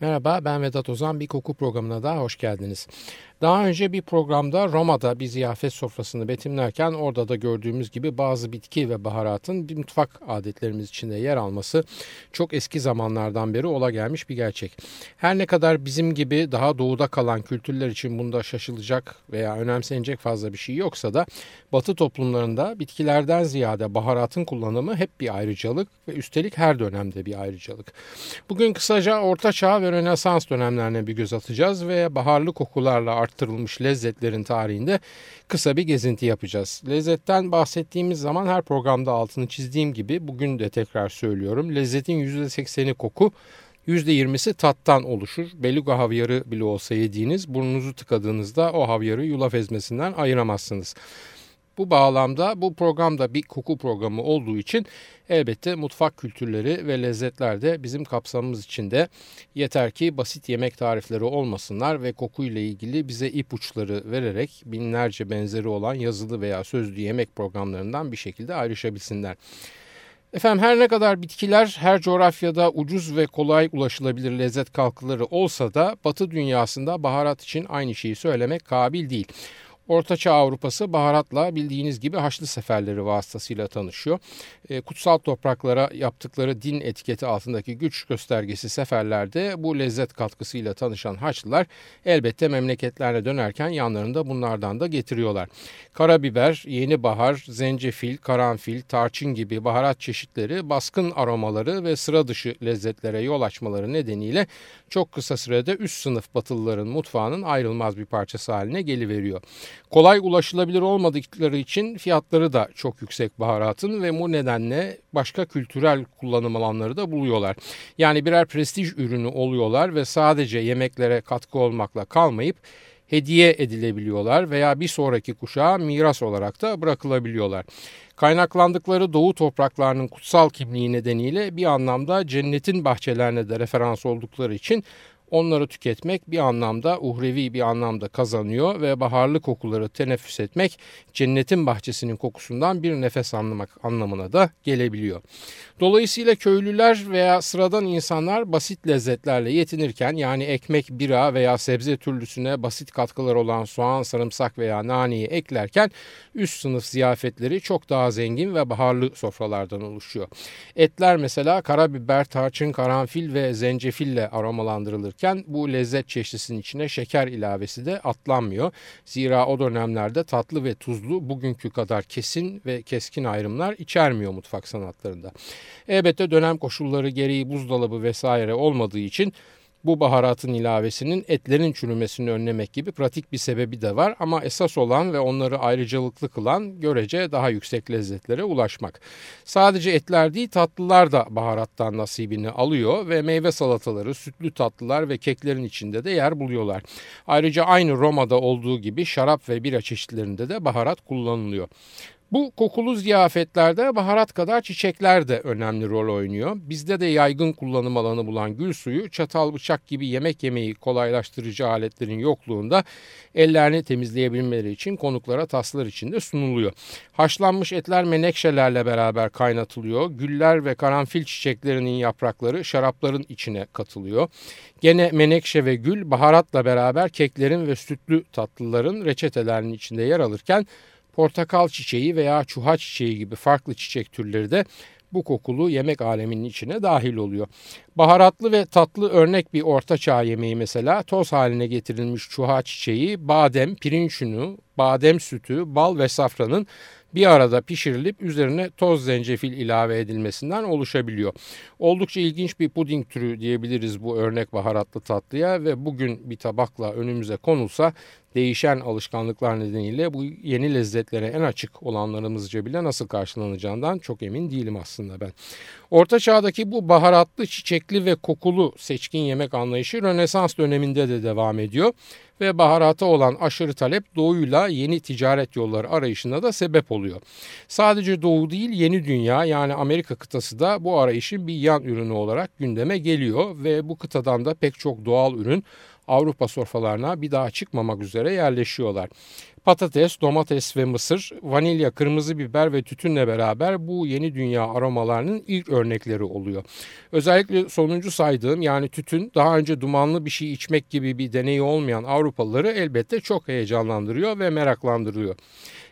Merhaba ben Vedat Ozan bir koku programına daha hoş geldiniz. Daha önce bir programda Roma'da bir ziyafet sofrasını betimlerken orada da gördüğümüz gibi bazı bitki ve baharatın bir mutfak adetlerimiz içinde yer alması çok eski zamanlardan beri ola gelmiş bir gerçek. Her ne kadar bizim gibi daha doğuda kalan kültürler için bunda şaşılacak veya önemsenecek fazla bir şey yoksa da batı toplumlarında bitkilerden ziyade baharatın kullanımı hep bir ayrıcalık ve üstelik her dönemde bir ayrıcalık. Bugün kısaca Orta Çağ ve Rönesans dönemlerine bir göz atacağız ve baharlı kokularla arttırılmış lezzetlerin tarihinde kısa bir gezinti yapacağız. Lezzetten bahsettiğimiz zaman her programda altını çizdiğim gibi bugün de tekrar söylüyorum. Lezzetin %80'i koku, %20'si tattan oluşur. Beluga havyarı bile olsa yediğiniz burnunuzu tıkadığınızda o havyarı yulaf ezmesinden ayıramazsınız. Bu bağlamda bu programda bir koku programı olduğu için elbette mutfak kültürleri ve lezzetler de bizim kapsamımız içinde. Yeter ki basit yemek tarifleri olmasınlar ve kokuyla ilgili bize ipuçları vererek binlerce benzeri olan yazılı veya sözlü yemek programlarından bir şekilde ayrışabilsinler. Efendim her ne kadar bitkiler her coğrafyada ucuz ve kolay ulaşılabilir lezzet kalkıları olsa da batı dünyasında baharat için aynı şeyi söylemek kabil değil. Ortaçağ Avrupası baharatla bildiğiniz gibi Haçlı seferleri vasıtasıyla tanışıyor. E, kutsal topraklara yaptıkları din etiketi altındaki güç göstergesi seferlerde bu lezzet katkısıyla tanışan Haçlılar elbette memleketlerine dönerken yanlarında bunlardan da getiriyorlar. Karabiber, yeni bahar, zencefil, karanfil, tarçın gibi baharat çeşitleri baskın aromaları ve sıra dışı lezzetlere yol açmaları nedeniyle çok kısa sürede üst sınıf batılıların mutfağının ayrılmaz bir parçası haline geliveriyor. Kolay ulaşılabilir olmadıkları için fiyatları da çok yüksek baharatın ve bu nedenle başka kültürel kullanım alanları da buluyorlar. Yani birer prestij ürünü oluyorlar ve sadece yemeklere katkı olmakla kalmayıp hediye edilebiliyorlar veya bir sonraki kuşağa miras olarak da bırakılabiliyorlar. Kaynaklandıkları doğu topraklarının kutsal kimliği nedeniyle bir anlamda cennetin bahçelerine de referans oldukları için Onları tüketmek bir anlamda uhrevi bir anlamda kazanıyor ve baharlı kokuları teneffüs etmek cennetin bahçesinin kokusundan bir nefes anlamak anlamına da gelebiliyor. Dolayısıyla köylüler veya sıradan insanlar basit lezzetlerle yetinirken yani ekmek, bira veya sebze türlüsüne basit katkılar olan soğan, sarımsak veya naneyi eklerken üst sınıf ziyafetleri çok daha zengin ve baharlı sofralardan oluşuyor. Etler mesela karabiber, tarçın, karanfil ve zencefille aromalandırılır yapılırken bu lezzet çeşnisinin içine şeker ilavesi de atlanmıyor. Zira o dönemlerde tatlı ve tuzlu bugünkü kadar kesin ve keskin ayrımlar içermiyor mutfak sanatlarında. Elbette dönem koşulları gereği buzdolabı vesaire olmadığı için bu baharatın ilavesinin etlerin çürümesini önlemek gibi pratik bir sebebi de var ama esas olan ve onları ayrıcalıklı kılan görece daha yüksek lezzetlere ulaşmak. Sadece etler değil tatlılar da baharattan nasibini alıyor ve meyve salataları, sütlü tatlılar ve keklerin içinde de yer buluyorlar. Ayrıca aynı Roma'da olduğu gibi şarap ve bira çeşitlerinde de baharat kullanılıyor. Bu kokulu ziyafetlerde baharat kadar çiçekler de önemli rol oynuyor. Bizde de yaygın kullanım alanı bulan gül suyu çatal bıçak gibi yemek yemeyi kolaylaştırıcı aletlerin yokluğunda ellerini temizleyebilmeleri için konuklara taslar içinde sunuluyor. Haşlanmış etler menekşelerle beraber kaynatılıyor. Güller ve karanfil çiçeklerinin yaprakları şarapların içine katılıyor. Gene menekşe ve gül baharatla beraber keklerin ve sütlü tatlıların reçetelerinin içinde yer alırken portakal çiçeği veya çuha çiçeği gibi farklı çiçek türleri de bu kokulu yemek aleminin içine dahil oluyor. Baharatlı ve tatlı örnek bir orta çağ yemeği mesela toz haline getirilmiş çuha çiçeği, badem, pirinç unu, badem sütü, bal ve safranın bir arada pişirilip üzerine toz zencefil ilave edilmesinden oluşabiliyor. Oldukça ilginç bir puding türü diyebiliriz bu örnek baharatlı tatlıya ve bugün bir tabakla önümüze konulsa değişen alışkanlıklar nedeniyle bu yeni lezzetlere en açık olanlarımızca bile nasıl karşılanacağından çok emin değilim aslında ben. Orta çağdaki bu baharatlı, çiçekli ve kokulu seçkin yemek anlayışı Rönesans döneminde de devam ediyor ve baharata olan aşırı talep doğuyla yeni ticaret yolları arayışında da sebep oluyor. Sadece doğu değil yeni dünya yani Amerika kıtası da bu arayışın bir yan ürünü olarak gündeme geliyor ve bu kıtadan da pek çok doğal ürün Avrupa sofralarına bir daha çıkmamak üzere yerleşiyorlar. Patates, domates ve mısır, vanilya, kırmızı biber ve tütünle beraber bu yeni dünya aromalarının ilk örnekleri oluyor. Özellikle sonuncu saydığım yani tütün daha önce dumanlı bir şey içmek gibi bir deneyi olmayan Avrupalıları elbette çok heyecanlandırıyor ve meraklandırıyor.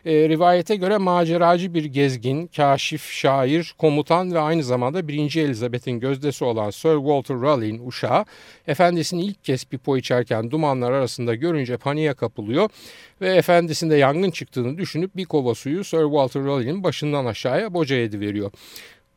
E, rivayete göre maceracı bir gezgin, kaşif, şair, komutan ve aynı zamanda 1. Elizabeth'in gözdesi olan Sir Walter Raleigh'in uşağı efendisini ilk kez pipo içerken dumanlar arasında görünce paniğe kapılıyor ve efendisinde yangın çıktığını düşünüp bir kova suyu Sir Walter Raleigh'in başından aşağıya boca ediveriyor.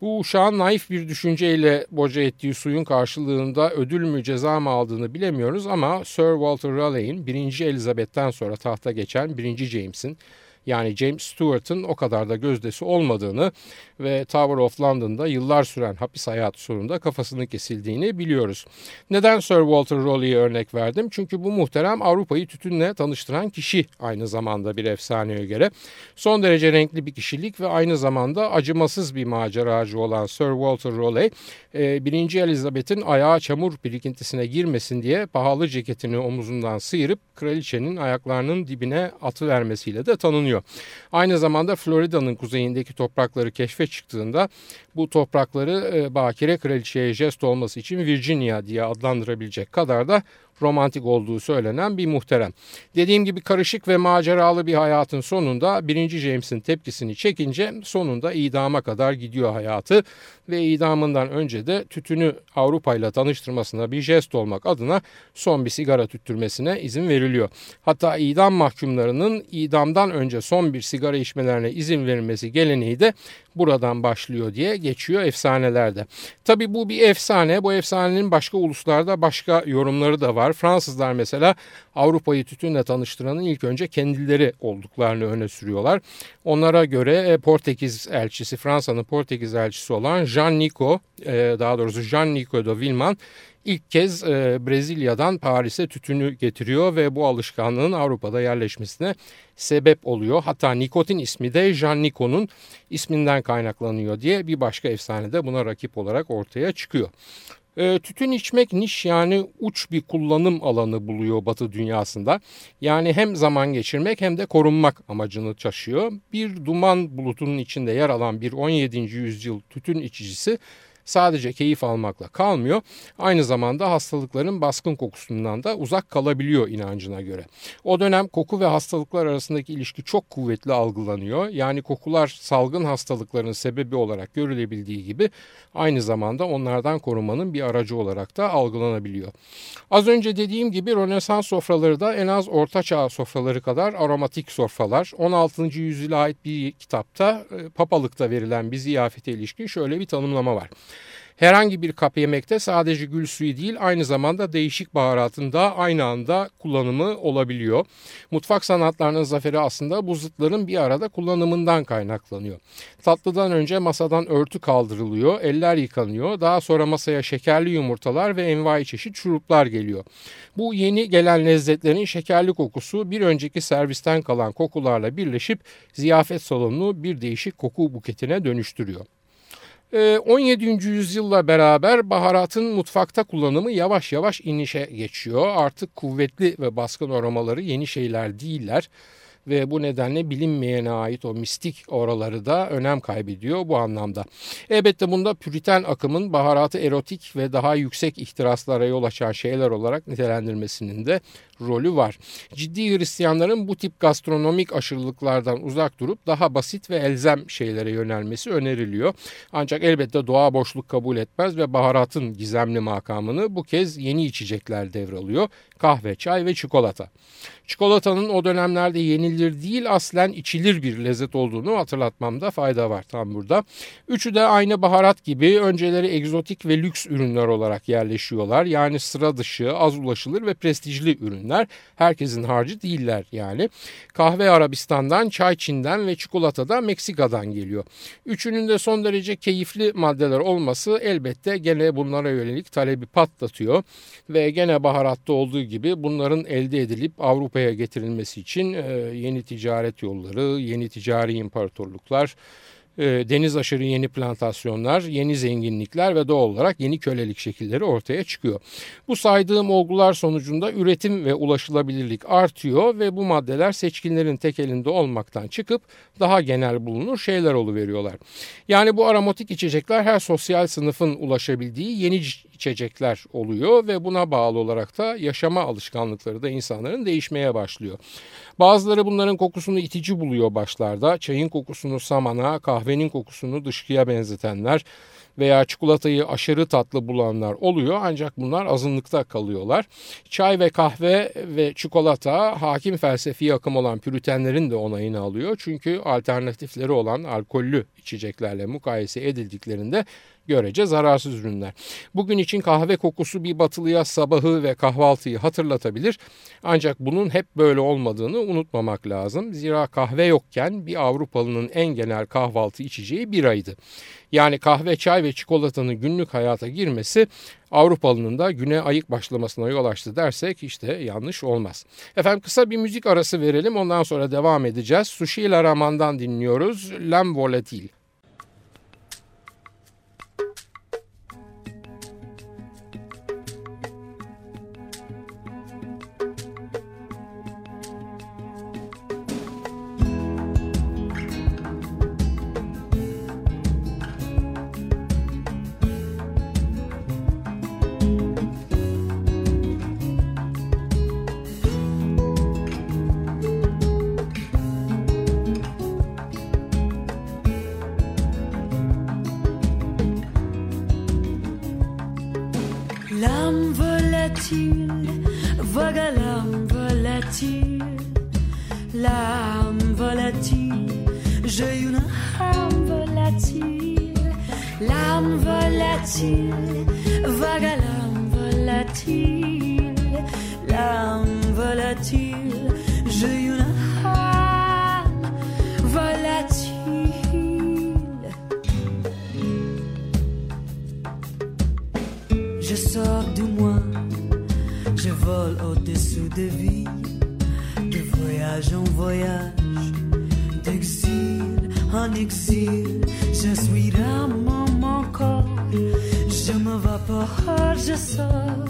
Bu uşağın naif bir düşünceyle boca ettiği suyun karşılığında ödül mü ceza mı aldığını bilemiyoruz ama Sir Walter Raleigh'in 1. Elizabeth'ten sonra tahta geçen 1. James'in yani James Stewart'ın o kadar da gözdesi olmadığını ve Tower of London'da yıllar süren hapis hayatı sonunda kafasını kesildiğini biliyoruz. Neden Sir Walter Raleigh'e örnek verdim? Çünkü bu muhterem Avrupa'yı tütünle tanıştıran kişi aynı zamanda bir efsaneye göre. Son derece renkli bir kişilik ve aynı zamanda acımasız bir maceracı olan Sir Walter Raleigh, 1. E, Elizabeth'in ayağı çamur birikintisine girmesin diye pahalı ceketini omuzundan sıyırıp kraliçenin ayaklarının dibine atı vermesiyle de tanınıyor. Aynı zamanda Florida'nın kuzeyindeki toprakları keşfe çıktığında bu toprakları e, Bakire Kraliçe'ye jest olması için Virginia diye adlandırabilecek kadar da romantik olduğu söylenen bir muhterem. Dediğim gibi karışık ve maceralı bir hayatın sonunda 1. James'in tepkisini çekince sonunda idama kadar gidiyor hayatı ve idamından önce de tütünü Avrupa ile tanıştırmasına bir jest olmak adına son bir sigara tüttürmesine izin veriliyor. Hatta idam mahkumlarının idamdan önce son bir sigara içmelerine izin verilmesi geleneği de buradan başlıyor diye geçiyor efsanelerde. Tabi bu bir efsane. Bu efsanenin başka uluslarda başka yorumları da var. Fransızlar mesela Avrupa'yı tütünle tanıştıranın ilk önce kendileri olduklarını öne sürüyorlar. Onlara göre e, Portekiz elçisi, Fransa'nın Portekiz elçisi olan Jean Nico, e, daha doğrusu Jean Nico de Villeman ilk kez e, Brezilya'dan Paris'e tütünü getiriyor ve bu alışkanlığın Avrupa'da yerleşmesine sebep oluyor. Hatta nikotin ismi de Jean Nico'nun isminden kaynaklanıyor diye bir başka efsane de buna rakip olarak ortaya çıkıyor. E, tütün içmek niş yani uç bir kullanım alanı buluyor Batı dünyasında. Yani hem zaman geçirmek hem de korunmak amacını taşıyor. Bir duman bulutunun içinde yer alan bir 17. yüzyıl tütün içicisi sadece keyif almakla kalmıyor. Aynı zamanda hastalıkların baskın kokusundan da uzak kalabiliyor inancına göre. O dönem koku ve hastalıklar arasındaki ilişki çok kuvvetli algılanıyor. Yani kokular salgın hastalıkların sebebi olarak görülebildiği gibi aynı zamanda onlardan korumanın bir aracı olarak da algılanabiliyor. Az önce dediğim gibi Rönesans sofraları da en az Orta Çağ sofraları kadar aromatik sofralar. 16. yüzyıla ait bir kitapta e, papalıkta verilen bir ziyafete ilişkin şöyle bir tanımlama var. Herhangi bir kap yemekte sadece gül suyu değil aynı zamanda değişik baharatın da aynı anda kullanımı olabiliyor. Mutfak sanatlarının zaferi aslında bu zıtların bir arada kullanımından kaynaklanıyor. Tatlıdan önce masadan örtü kaldırılıyor, eller yıkanıyor. Daha sonra masaya şekerli yumurtalar ve envai çeşit şuruplar geliyor. Bu yeni gelen lezzetlerin şekerli kokusu bir önceki servisten kalan kokularla birleşip ziyafet salonunu bir değişik koku buketine dönüştürüyor. 17. Ee, yüzyılla beraber baharatın mutfakta kullanımı yavaş yavaş inişe geçiyor. Artık kuvvetli ve baskın aromaları yeni şeyler değiller ve bu nedenle bilinmeyene ait o mistik oraları da önem kaybediyor bu anlamda. Elbette bunda püriten akımın baharatı erotik ve daha yüksek ihtiraslara yol açan şeyler olarak nitelendirmesinin de rolü var. Ciddi Hristiyanların bu tip gastronomik aşırılıklardan uzak durup daha basit ve elzem şeylere yönelmesi öneriliyor. Ancak elbette doğa boşluk kabul etmez ve baharatın gizemli makamını bu kez yeni içecekler devralıyor. Kahve, çay ve çikolata. Çikolatanın o dönemlerde yenilir değil aslen içilir bir lezzet olduğunu hatırlatmamda fayda var tam burada. Üçü de aynı baharat gibi önceleri egzotik ve lüks ürünler olarak yerleşiyorlar. Yani sıra dışı, az ulaşılır ve prestijli ürünler. Herkesin harcı değiller yani. Kahve Arabistan'dan, çay Çin'den ve çikolata da Meksika'dan geliyor. Üçünün de son derece keyifli maddeler olması elbette gene bunlara yönelik talebi patlatıyor. Ve gene baharatta olduğu gibi bunların elde edilip Avrupa'ya getirilmesi için yeni ticaret yolları, yeni ticari imparatorluklar, e, deniz aşırı yeni plantasyonlar, yeni zenginlikler ve doğal olarak yeni kölelik şekilleri ortaya çıkıyor. Bu saydığım olgular sonucunda üretim ve ulaşılabilirlik artıyor ve bu maddeler seçkinlerin tek elinde olmaktan çıkıp daha genel bulunur şeyler oluveriyorlar. Yani bu aromatik içecekler her sosyal sınıfın ulaşabildiği yeni içecekler oluyor ve buna bağlı olarak da yaşama alışkanlıkları da insanların değişmeye başlıyor. Bazıları bunların kokusunu itici buluyor başlarda. Çayın kokusunu samana, kahvenin kokusunu dışkıya benzetenler veya çikolatayı aşırı tatlı bulanlar oluyor ancak bunlar azınlıkta kalıyorlar. Çay ve kahve ve çikolata hakim felsefi akım olan püritenlerin de onayını alıyor. Çünkü alternatifleri olan alkollü içeceklerle mukayese edildiklerinde görece zararsız ürünler. Bugün için kahve kokusu bir batılıya sabahı ve kahvaltıyı hatırlatabilir. Ancak bunun hep böyle olmadığını unutmamak lazım. Zira kahve yokken bir Avrupalının en genel kahvaltı içeceği biraydı. Yani kahve, çay ve çikolatanın günlük hayata girmesi Avrupalının da güne ayık başlamasına yol açtı dersek işte yanlış olmaz. Efendim kısa bir müzik arası verelim ondan sonra devam edeceğiz. Sushi Raman'dan dinliyoruz. Lem Volatil. volatile, vague à l'âme volatile, l'âme volatile, j'ai une âme volatile. Je sors du moi, je vole au-dessous des vies, de voyage en voyage, d'exil en exil, je suis l'amour. Je me vapore, je sors,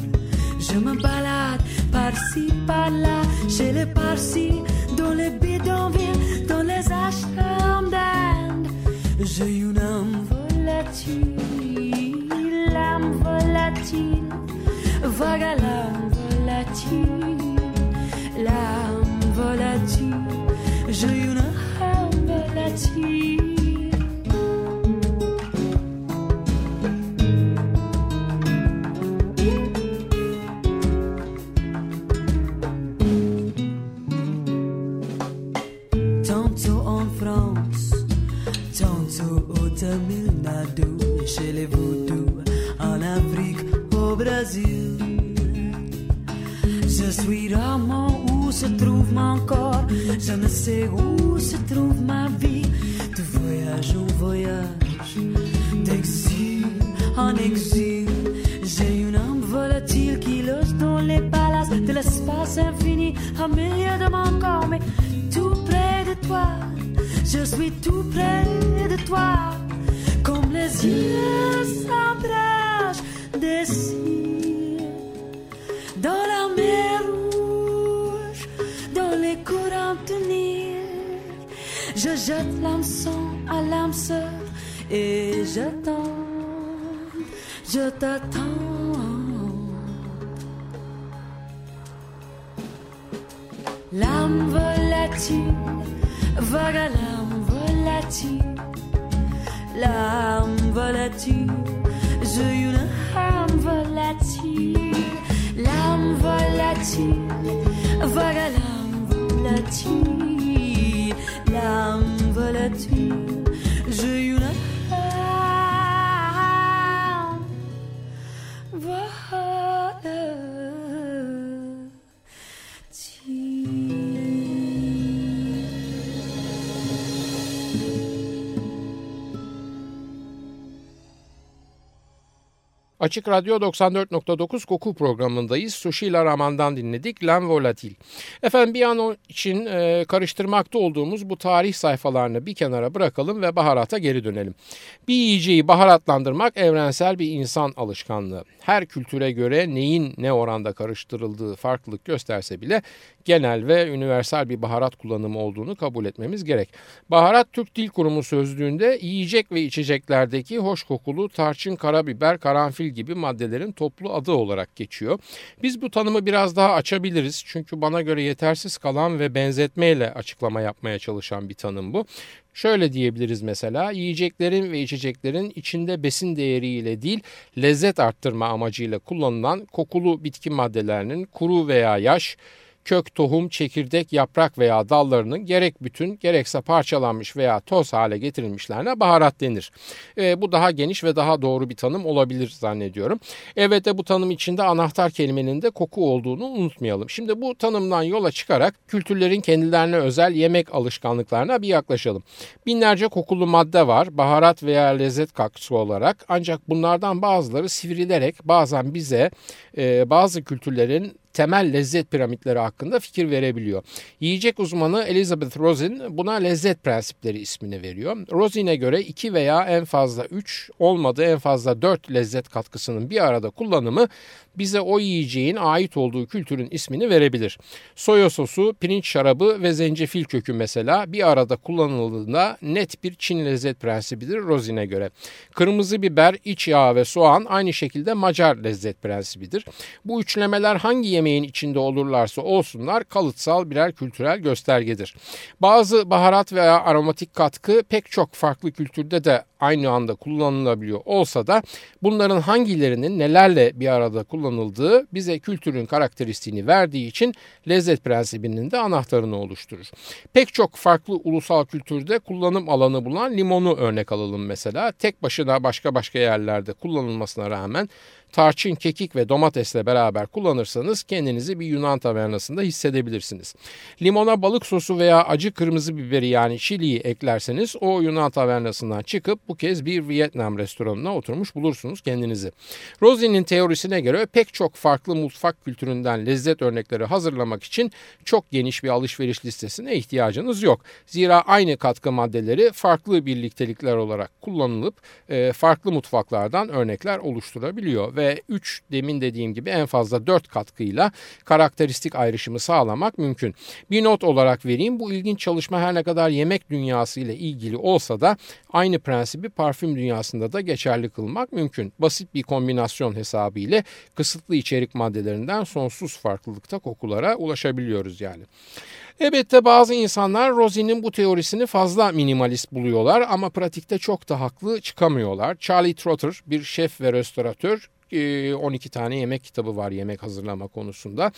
je me balade par-ci, par-là, chez les par-ci, dans les bidonvilles, dans les ashrams d'Inde. J'ai une âme volatile, âme volatile, vague à l'âme volatile, l'âme volatile. J'ai une âme cieux s'embrassent dans la mer rouge, dans les courants de Nil. Je jette l'hameçon à l'âme sœur et j'attends, je t'attends. L'âme volatile, vague à l'âme volatile, l'âme volatile, j'ai une âme volatile, l'âme volatile, voilà l'âme volatile, l'âme volatile, j'ai Açık Radyo 94.9 Koku programındayız. Sushila Raman'dan dinledik. Len Volatil. Efendim bir an için e, karıştırmakta olduğumuz bu tarih sayfalarını bir kenara bırakalım ve baharata geri dönelim. Bir yiyeceği baharatlandırmak evrensel bir insan alışkanlığı. Her kültüre göre neyin ne oranda karıştırıldığı farklılık gösterse bile genel ve üniversal bir baharat kullanımı olduğunu kabul etmemiz gerek. Baharat Türk Dil Kurumu sözlüğünde yiyecek ve içeceklerdeki hoş kokulu tarçın, karabiber, karanfil gibi maddelerin toplu adı olarak geçiyor. Biz bu tanımı biraz daha açabiliriz çünkü bana göre yetersiz kalan ve benzetmeyle açıklama yapmaya çalışan bir tanım bu. Şöyle diyebiliriz mesela yiyeceklerin ve içeceklerin içinde besin değeriyle değil lezzet arttırma amacıyla kullanılan kokulu bitki maddelerinin kuru veya yaş, kök, tohum, çekirdek, yaprak veya dallarının gerek bütün gerekse parçalanmış veya toz hale getirilmişlerine baharat denir. E, bu daha geniş ve daha doğru bir tanım olabilir zannediyorum. Evet de bu tanım içinde anahtar kelimenin de koku olduğunu unutmayalım. Şimdi bu tanımdan yola çıkarak kültürlerin kendilerine özel yemek alışkanlıklarına bir yaklaşalım. Binlerce kokulu madde var baharat veya lezzet katkısı olarak ancak bunlardan bazıları sivrilerek bazen bize e, bazı kültürlerin temel lezzet piramitleri hakkında fikir verebiliyor. Yiyecek uzmanı Elizabeth Rosin buna lezzet prensipleri ismini veriyor. Rosin'e göre 2 veya en fazla 3 olmadı en fazla 4 lezzet katkısının bir arada kullanımı bize o yiyeceğin ait olduğu kültürün ismini verebilir. Soya sosu, pirinç şarabı ve zencefil kökü mesela bir arada kullanıldığında net bir Çin lezzet prensibidir Rosin'e göre. Kırmızı biber, iç yağ ve soğan aynı şekilde Macar lezzet prensibidir. Bu üçlemeler hangi yemeğin içinde olurlarsa olsunlar kalıtsal birer kültürel göstergedir. Bazı baharat veya aromatik katkı pek çok farklı kültürde de aynı anda kullanılabiliyor olsa da bunların hangilerinin nelerle bir arada kullanıldığı bize kültürün karakteristiğini verdiği için lezzet prensibinin de anahtarını oluşturur. Pek çok farklı ulusal kültürde kullanım alanı bulan limonu örnek alalım mesela. Tek başına başka başka yerlerde kullanılmasına rağmen tarçın, kekik ve domatesle beraber kullanırsanız kendinizi bir Yunan tavernasında hissedebilirsiniz. Limona balık sosu veya acı kırmızı biberi yani çiliyi eklerseniz o Yunan tavernasından çıkıp bu kez bir Vietnam restoranına oturmuş bulursunuz kendinizi. Rosie'nin teorisine göre pek çok farklı mutfak kültüründen lezzet örnekleri hazırlamak için çok geniş bir alışveriş listesine ihtiyacınız yok. Zira aynı katkı maddeleri farklı birliktelikler olarak kullanılıp e, farklı mutfaklardan örnekler oluşturabiliyor ve 3 demin dediğim gibi en fazla 4 katkıyla karakteristik ayrışımı sağlamak mümkün. Bir not olarak vereyim bu ilginç çalışma her ne kadar yemek dünyası ile ilgili olsa da aynı prensibi parfüm dünyasında da geçerli kılmak mümkün. Basit bir kombinasyon hesabı ile kısıtlı içerik maddelerinden sonsuz farklılıkta kokulara ulaşabiliyoruz yani. Elbette bazı insanlar Rosie'nin bu teorisini fazla minimalist buluyorlar ama pratikte çok da haklı çıkamıyorlar. Charlie Trotter bir şef ve restoratör 12 e, tane yemek kitabı var yemek hazırlama konusunda.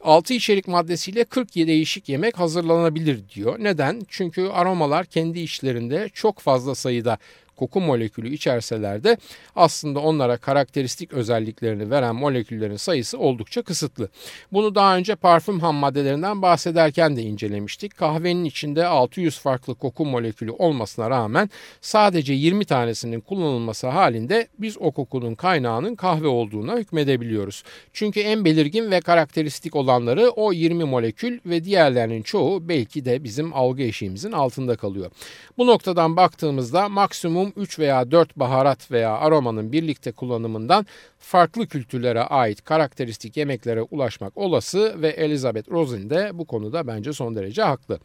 6 içerik maddesiyle 40 değişik yemek hazırlanabilir diyor. Neden? Çünkü aromalar kendi içlerinde çok fazla sayıda koku molekülü içerseler de aslında onlara karakteristik özelliklerini veren moleküllerin sayısı oldukça kısıtlı. Bunu daha önce parfüm ham maddelerinden bahsederken de incelemiştik. Kahvenin içinde 600 farklı koku molekülü olmasına rağmen sadece 20 tanesinin kullanılması halinde biz o kokunun kaynağının kahve olduğuna hükmedebiliyoruz. Çünkü en belirgin ve karakteristik olanları o 20 molekül ve diğerlerinin çoğu belki de bizim algı eşiğimizin altında kalıyor. Bu noktadan baktığımızda maksimum minimum 3 veya 4 baharat veya aromanın birlikte kullanımından farklı kültürlere ait karakteristik yemeklere ulaşmak olası ve Elizabeth Rosen de bu konuda bence son derece haklı.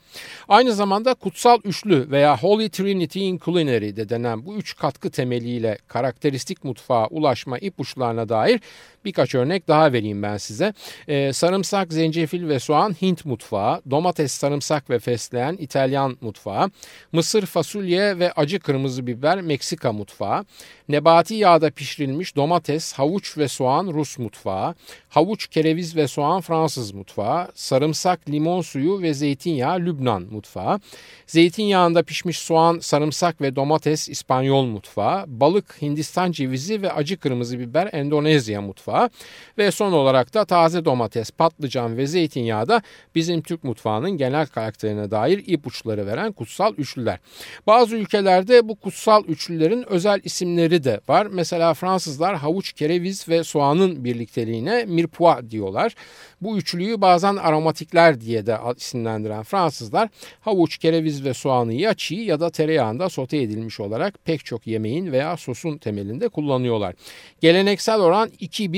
Aynı zamanda kutsal üçlü veya Holy Trinity in Culinary de denen bu üç katkı temeliyle karakteristik mutfağa ulaşma ipuçlarına dair birkaç örnek daha vereyim ben size. Ee, sarımsak, zencefil ve soğan Hint mutfağı, domates, sarımsak ve fesleğen İtalyan mutfağı, mısır, fasulye ve acı kırmızı biber Meksika mutfağı, nebati yağda pişirilmiş domates, havuç ve soğan Rus mutfağı, havuç, kereviz ve soğan Fransız mutfağı, sarımsak, limon suyu ve zeytinyağı Lübnan mutfağı, zeytinyağında pişmiş soğan, sarımsak ve domates İspanyol mutfağı, balık, Hindistan cevizi ve acı kırmızı biber Endonezya mutfağı, yağı ve son olarak da taze domates, patlıcan ve zeytinyağı da bizim Türk mutfağının genel karakterine dair ipuçları veren kutsal üçlüler. Bazı ülkelerde bu kutsal üçlülerin özel isimleri de var. Mesela Fransızlar havuç, kereviz ve soğanın birlikteliğine mirpois diyorlar. Bu üçlüyü bazen aromatikler diye de isimlendiren Fransızlar havuç, kereviz ve soğanı ya çiğ ya da tereyağında sote edilmiş olarak pek çok yemeğin veya sosun temelinde kullanıyorlar. Geleneksel oran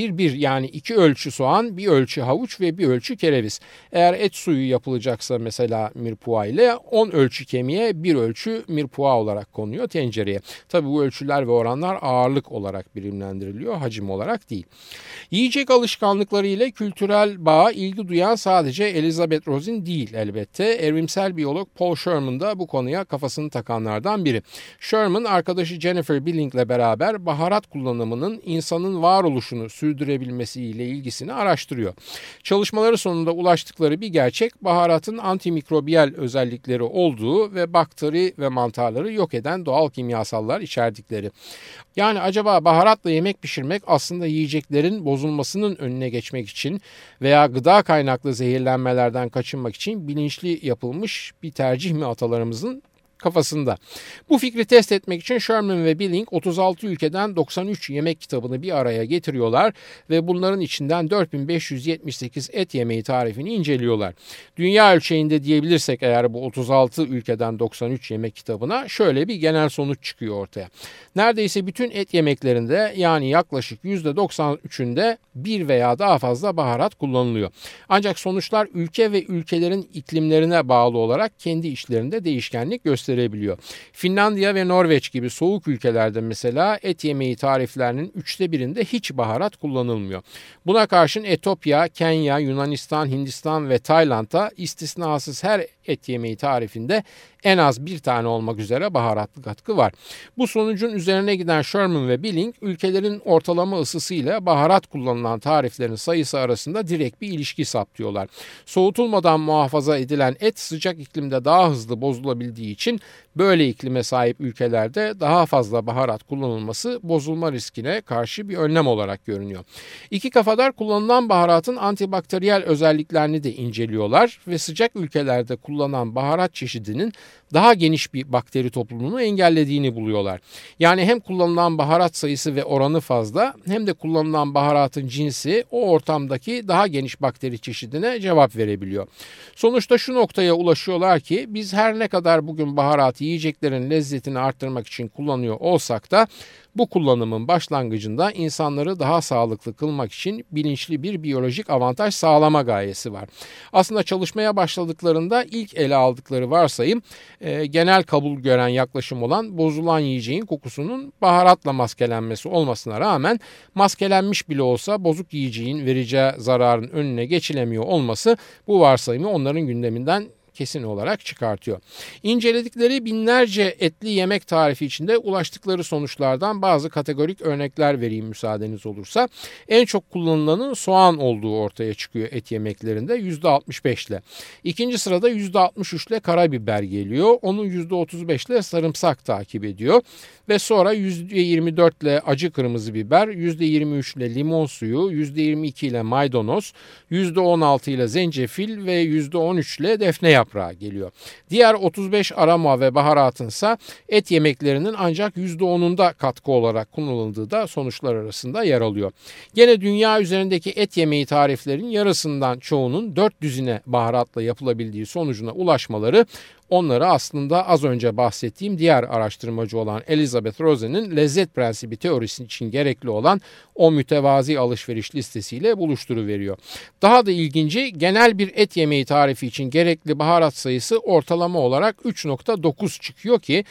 2-1-1 yani 2 ölçü soğan, 1 ölçü havuç ve 1 ölçü kereviz. Eğer et suyu yapılacaksa mesela mirpua ile 10 ölçü kemiğe 1 ölçü mirpua olarak konuyor tencereye. Tabi bu ölçüler ve oranlar ağırlık olarak birimlendiriliyor, hacim olarak değil. Yiyecek alışkanlıkları ile kültürel bağa ilgi duyan sadece Elizabeth Rosin değil elbette. Evrimsel biyolog Paul Sherman da bu konuya kafasını takanlardan biri. Sherman arkadaşı Jennifer Billing ile beraber baharat kullanımının insanın varoluşunu sürdürebilmesiyle ilgisini araştırıyor. Çalışmaları sonunda ulaştıkları bir gerçek baharatın antimikrobiyal özellikleri olduğu ve bakteri ve mantarları yok eden doğal kimyasallar içerdikleri. Yani acaba baharatla yemek pişirmek aslında yiyeceklerin bozulmasının önüne geçmek için veya gıda kaynaklı zehirlenmelerden kaçınmak için bilinçli yapılmış bir tercih mi atalarımızın kafasında. Bu fikri test etmek için Sherman ve Billing 36 ülkeden 93 yemek kitabını bir araya getiriyorlar ve bunların içinden 4578 et yemeği tarifini inceliyorlar. Dünya ölçeğinde diyebilirsek eğer bu 36 ülkeden 93 yemek kitabına şöyle bir genel sonuç çıkıyor ortaya. Neredeyse bütün et yemeklerinde yani yaklaşık %93'ünde bir veya daha fazla baharat kullanılıyor. Ancak sonuçlar ülke ve ülkelerin iklimlerine bağlı olarak kendi işlerinde değişkenlik gösteriyor gösterebiliyor. Finlandiya ve Norveç gibi soğuk ülkelerde mesela et yemeği tariflerinin üçte birinde hiç baharat kullanılmıyor. Buna karşın Etopya, Kenya, Yunanistan, Hindistan ve Tayland'da istisnasız her et yemeği tarifinde en az bir tane olmak üzere baharatlı katkı var. Bu sonucun üzerine giden Sherman ve Billing ülkelerin ortalama ısısıyla baharat kullanılan tariflerin sayısı arasında direkt bir ilişki saptıyorlar. Soğutulmadan muhafaza edilen et sıcak iklimde daha hızlı bozulabildiği için Böyle iklime sahip ülkelerde daha fazla baharat kullanılması bozulma riskine karşı bir önlem olarak görünüyor. İki kafadar kullanılan baharatın antibakteriyel özelliklerini de inceliyorlar ve sıcak ülkelerde kullanılan baharat çeşidinin daha geniş bir bakteri toplumunu engellediğini buluyorlar. Yani hem kullanılan baharat sayısı ve oranı fazla hem de kullanılan baharatın cinsi o ortamdaki daha geniş bakteri çeşidine cevap verebiliyor. Sonuçta şu noktaya ulaşıyorlar ki biz her ne kadar bugün baharat yiyeceklerin lezzetini arttırmak için kullanıyor olsak da bu kullanımın başlangıcında insanları daha sağlıklı kılmak için bilinçli bir biyolojik avantaj sağlama gayesi var. Aslında çalışmaya başladıklarında ilk ele aldıkları varsayım e, genel kabul gören yaklaşım olan bozulan yiyeceğin kokusunun baharatla maskelenmesi olmasına rağmen maskelenmiş bile olsa bozuk yiyeceğin vereceği zararın önüne geçilemiyor olması bu varsayımı onların gündeminden kesin olarak çıkartıyor. İnceledikleri binlerce etli yemek tarifi içinde ulaştıkları sonuçlardan bazı kategorik örnekler vereyim müsaadeniz olursa. En çok kullanılanın soğan olduğu ortaya çıkıyor et yemeklerinde %65 ile. İkinci sırada %63 ile karabiber geliyor. Onun %35 ile sarımsak takip ediyor. Ve sonra %24 ile acı kırmızı biber, %23 ile limon suyu, %22 ile maydanoz, %16 ile zencefil ve %13 ile defne yaprağı geliyor. Diğer 35 aroma ve baharatınsa et yemeklerinin ancak %10'unda katkı olarak kullanıldığı da sonuçlar arasında yer alıyor. Gene dünya üzerindeki et yemeği tariflerin yarısından çoğunun 4 düzine baharatla yapılabildiği sonucuna ulaşmaları onları aslında az önce bahsettiğim diğer araştırmacı olan Elizabeth Rosen'in lezzet prensibi teorisi için gerekli olan o mütevazi alışveriş listesiyle buluşturuveriyor. Daha da ilginci genel bir et yemeği tarifi için gerekli baharat sayısı ortalama olarak 3.9 çıkıyor ki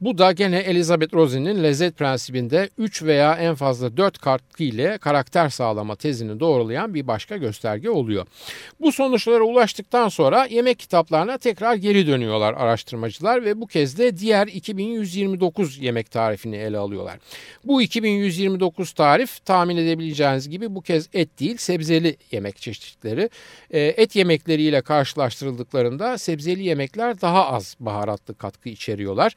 bu da gene Elizabeth Rosen'in lezzet prensibinde 3 veya en fazla 4 katkı ile karakter sağlama tezini doğrulayan bir başka gösterge oluyor. Bu sonuçlara ulaştıktan sonra yemek kitaplarına tekrar geri dönüyorlar araştırmacılar ve bu kez de diğer 2129 yemek tarifini ele alıyorlar. Bu 2129 tarif tahmin edebileceğiniz gibi bu kez et değil sebzeli yemek çeşitleri. Ee, et yemekleriyle karşılaştırıldıklarında sebzeli yemekler daha az baharatlı katkı içeriyorlar.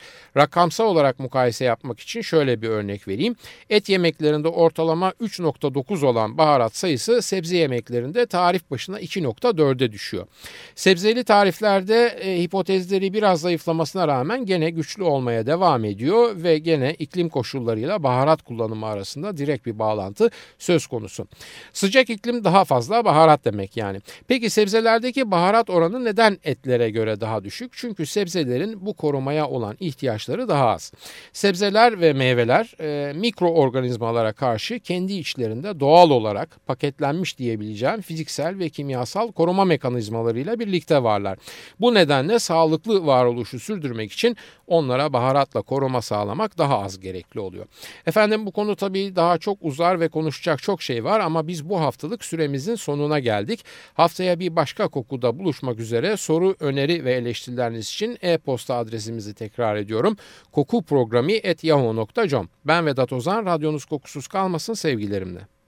Rakamsal olarak mukayese yapmak için şöyle bir örnek vereyim. Et yemeklerinde ortalama 3.9 olan baharat sayısı sebze yemeklerinde tarif başına 2.4'e düşüyor. Sebzeli tariflerde e, hipotezleri biraz zayıflamasına rağmen gene güçlü olmaya devam ediyor ve gene iklim koşullarıyla baharat kullanımı arasında direkt bir bağlantı söz konusu. Sıcak iklim daha fazla baharat demek yani. Peki sebzelerdeki baharat oranı neden etlere göre daha düşük? Çünkü sebzelerin bu korumaya olan ihtiyaçları daha az. Sebzeler ve meyveler e, mikroorganizmalara karşı kendi içlerinde doğal olarak paketlenmiş diyebileceğim fiziksel ve kimyasal koruma mekanizmalarıyla birlikte varlar. Bu nedenle sağlıklı varoluşu sürdürmek için onlara baharatla koruma sağlamak daha az gerekli oluyor. Efendim bu konu tabii daha çok uzar ve konuşacak çok şey var ama biz bu haftalık süremizin sonuna geldik. Haftaya bir başka kokuda buluşmak üzere soru, öneri ve eleştirileriniz için e-posta adresimizi tekrar ediyorum. Koku programı yahoo.com Ben Vedat Ozan, radyonuz kokusuz kalmasın sevgilerimle.